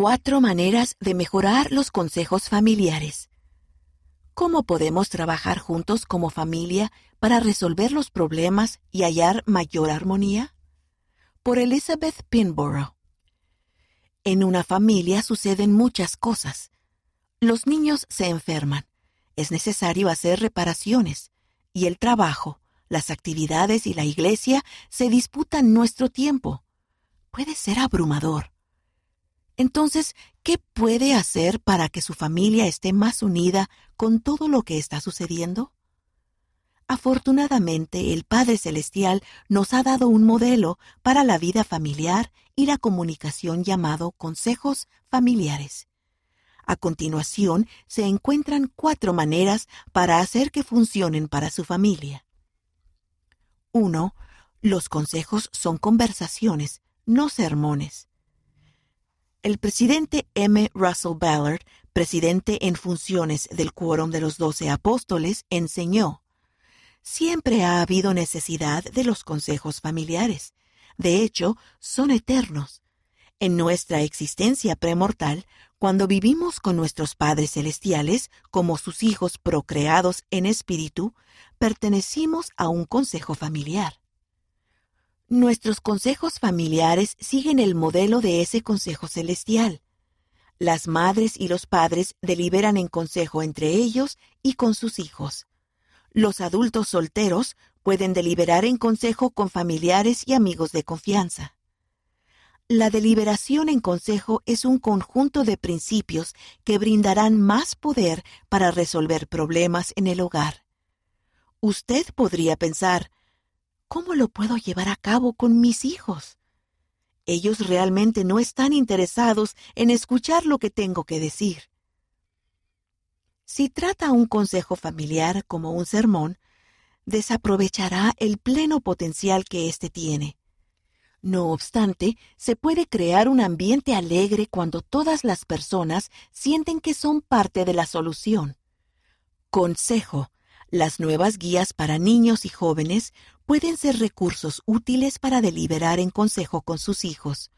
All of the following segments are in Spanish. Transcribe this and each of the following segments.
Cuatro maneras de mejorar los consejos familiares. ¿Cómo podemos trabajar juntos como familia para resolver los problemas y hallar mayor armonía? Por Elizabeth Pinborough. En una familia suceden muchas cosas. Los niños se enferman. Es necesario hacer reparaciones. Y el trabajo, las actividades y la iglesia se disputan nuestro tiempo. Puede ser abrumador. Entonces, ¿qué puede hacer para que su familia esté más unida con todo lo que está sucediendo? Afortunadamente, el Padre Celestial nos ha dado un modelo para la vida familiar y la comunicación llamado consejos familiares. A continuación, se encuentran cuatro maneras para hacer que funcionen para su familia. 1. Los consejos son conversaciones, no sermones. El presidente M. Russell Ballard, presidente en funciones del Quórum de los Doce Apóstoles, enseñó, Siempre ha habido necesidad de los consejos familiares. De hecho, son eternos. En nuestra existencia premortal, cuando vivimos con nuestros padres celestiales como sus hijos procreados en espíritu, pertenecimos a un consejo familiar. Nuestros consejos familiares siguen el modelo de ese consejo celestial. Las madres y los padres deliberan en consejo entre ellos y con sus hijos. Los adultos solteros pueden deliberar en consejo con familiares y amigos de confianza. La deliberación en consejo es un conjunto de principios que brindarán más poder para resolver problemas en el hogar. Usted podría pensar, ¿cómo lo puedo llevar a cabo con mis hijos? Ellos realmente no están interesados en escuchar lo que tengo que decir. Si trata un consejo familiar como un sermón, desaprovechará el pleno potencial que éste tiene. No obstante, se puede crear un ambiente alegre cuando todas las personas sienten que son parte de la solución. Consejo. Las nuevas guías para niños y jóvenes pueden ser recursos útiles para deliberar en consejo con sus hijos.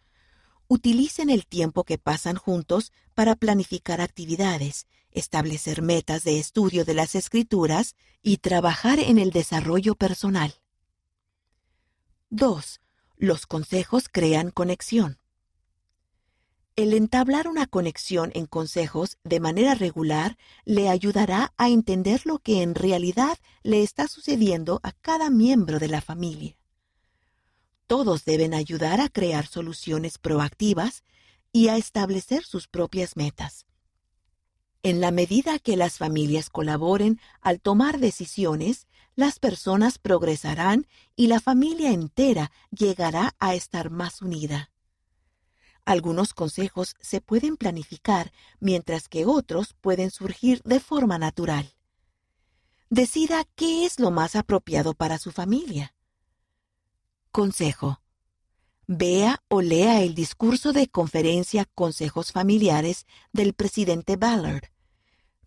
Utilicen el tiempo que pasan juntos para planificar actividades, establecer metas de estudio de las escrituras y trabajar en el desarrollo personal. 2. Los consejos crean conexión. El entablar una conexión en consejos de manera regular le ayudará a entender lo que en realidad le está sucediendo a cada miembro de la familia. Todos deben ayudar a crear soluciones proactivas y a establecer sus propias metas. En la medida que las familias colaboren al tomar decisiones, las personas progresarán y la familia entera llegará a estar más unida. Algunos consejos se pueden planificar, mientras que otros pueden surgir de forma natural. Decida qué es lo más apropiado para su familia. Consejo. Vea o lea el discurso de conferencia Consejos Familiares del presidente Ballard.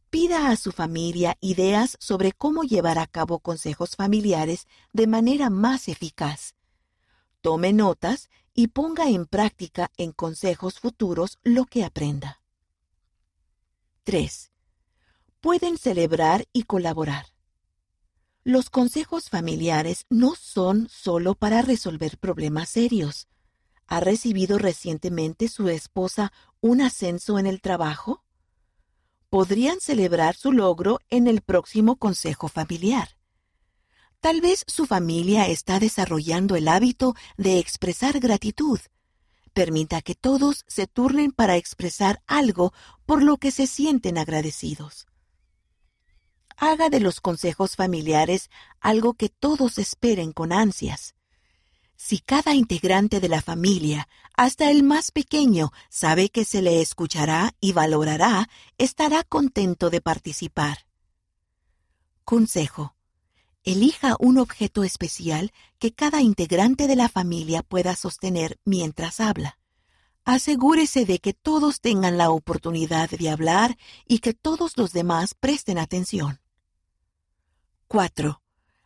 Pida a su familia ideas sobre cómo llevar a cabo consejos familiares de manera más eficaz. Tome notas y ponga en práctica en consejos futuros lo que aprenda. 3. Pueden celebrar y colaborar. Los consejos familiares no son solo para resolver problemas serios. ¿Ha recibido recientemente su esposa un ascenso en el trabajo? Podrían celebrar su logro en el próximo consejo familiar. Tal vez su familia está desarrollando el hábito de expresar gratitud. Permita que todos se turnen para expresar algo por lo que se sienten agradecidos haga de los consejos familiares algo que todos esperen con ansias. Si cada integrante de la familia, hasta el más pequeño, sabe que se le escuchará y valorará, estará contento de participar. Consejo. Elija un objeto especial que cada integrante de la familia pueda sostener mientras habla. Asegúrese de que todos tengan la oportunidad de hablar y que todos los demás presten atención. 4.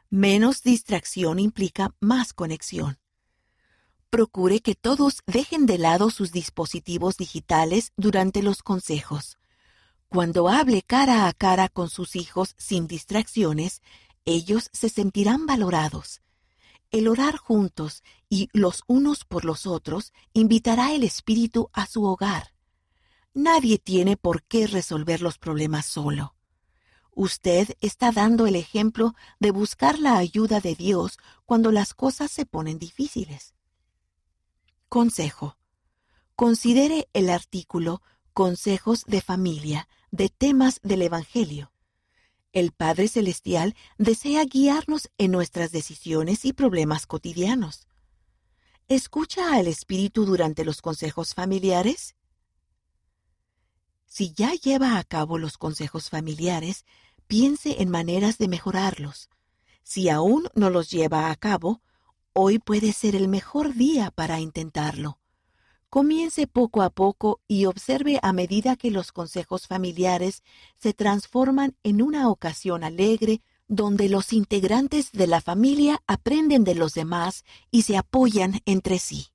Menos distracción implica más conexión. Procure que todos dejen de lado sus dispositivos digitales durante los consejos. Cuando hable cara a cara con sus hijos sin distracciones, ellos se sentirán valorados. El orar juntos y los unos por los otros invitará el espíritu a su hogar. Nadie tiene por qué resolver los problemas solo. Usted está dando el ejemplo de buscar la ayuda de Dios cuando las cosas se ponen difíciles. Consejo. Considere el artículo Consejos de familia de temas del Evangelio. El Padre Celestial desea guiarnos en nuestras decisiones y problemas cotidianos. ¿Escucha al Espíritu durante los consejos familiares? Si ya lleva a cabo los consejos familiares, piense en maneras de mejorarlos. Si aún no los lleva a cabo, hoy puede ser el mejor día para intentarlo. Comience poco a poco y observe a medida que los consejos familiares se transforman en una ocasión alegre donde los integrantes de la familia aprenden de los demás y se apoyan entre sí.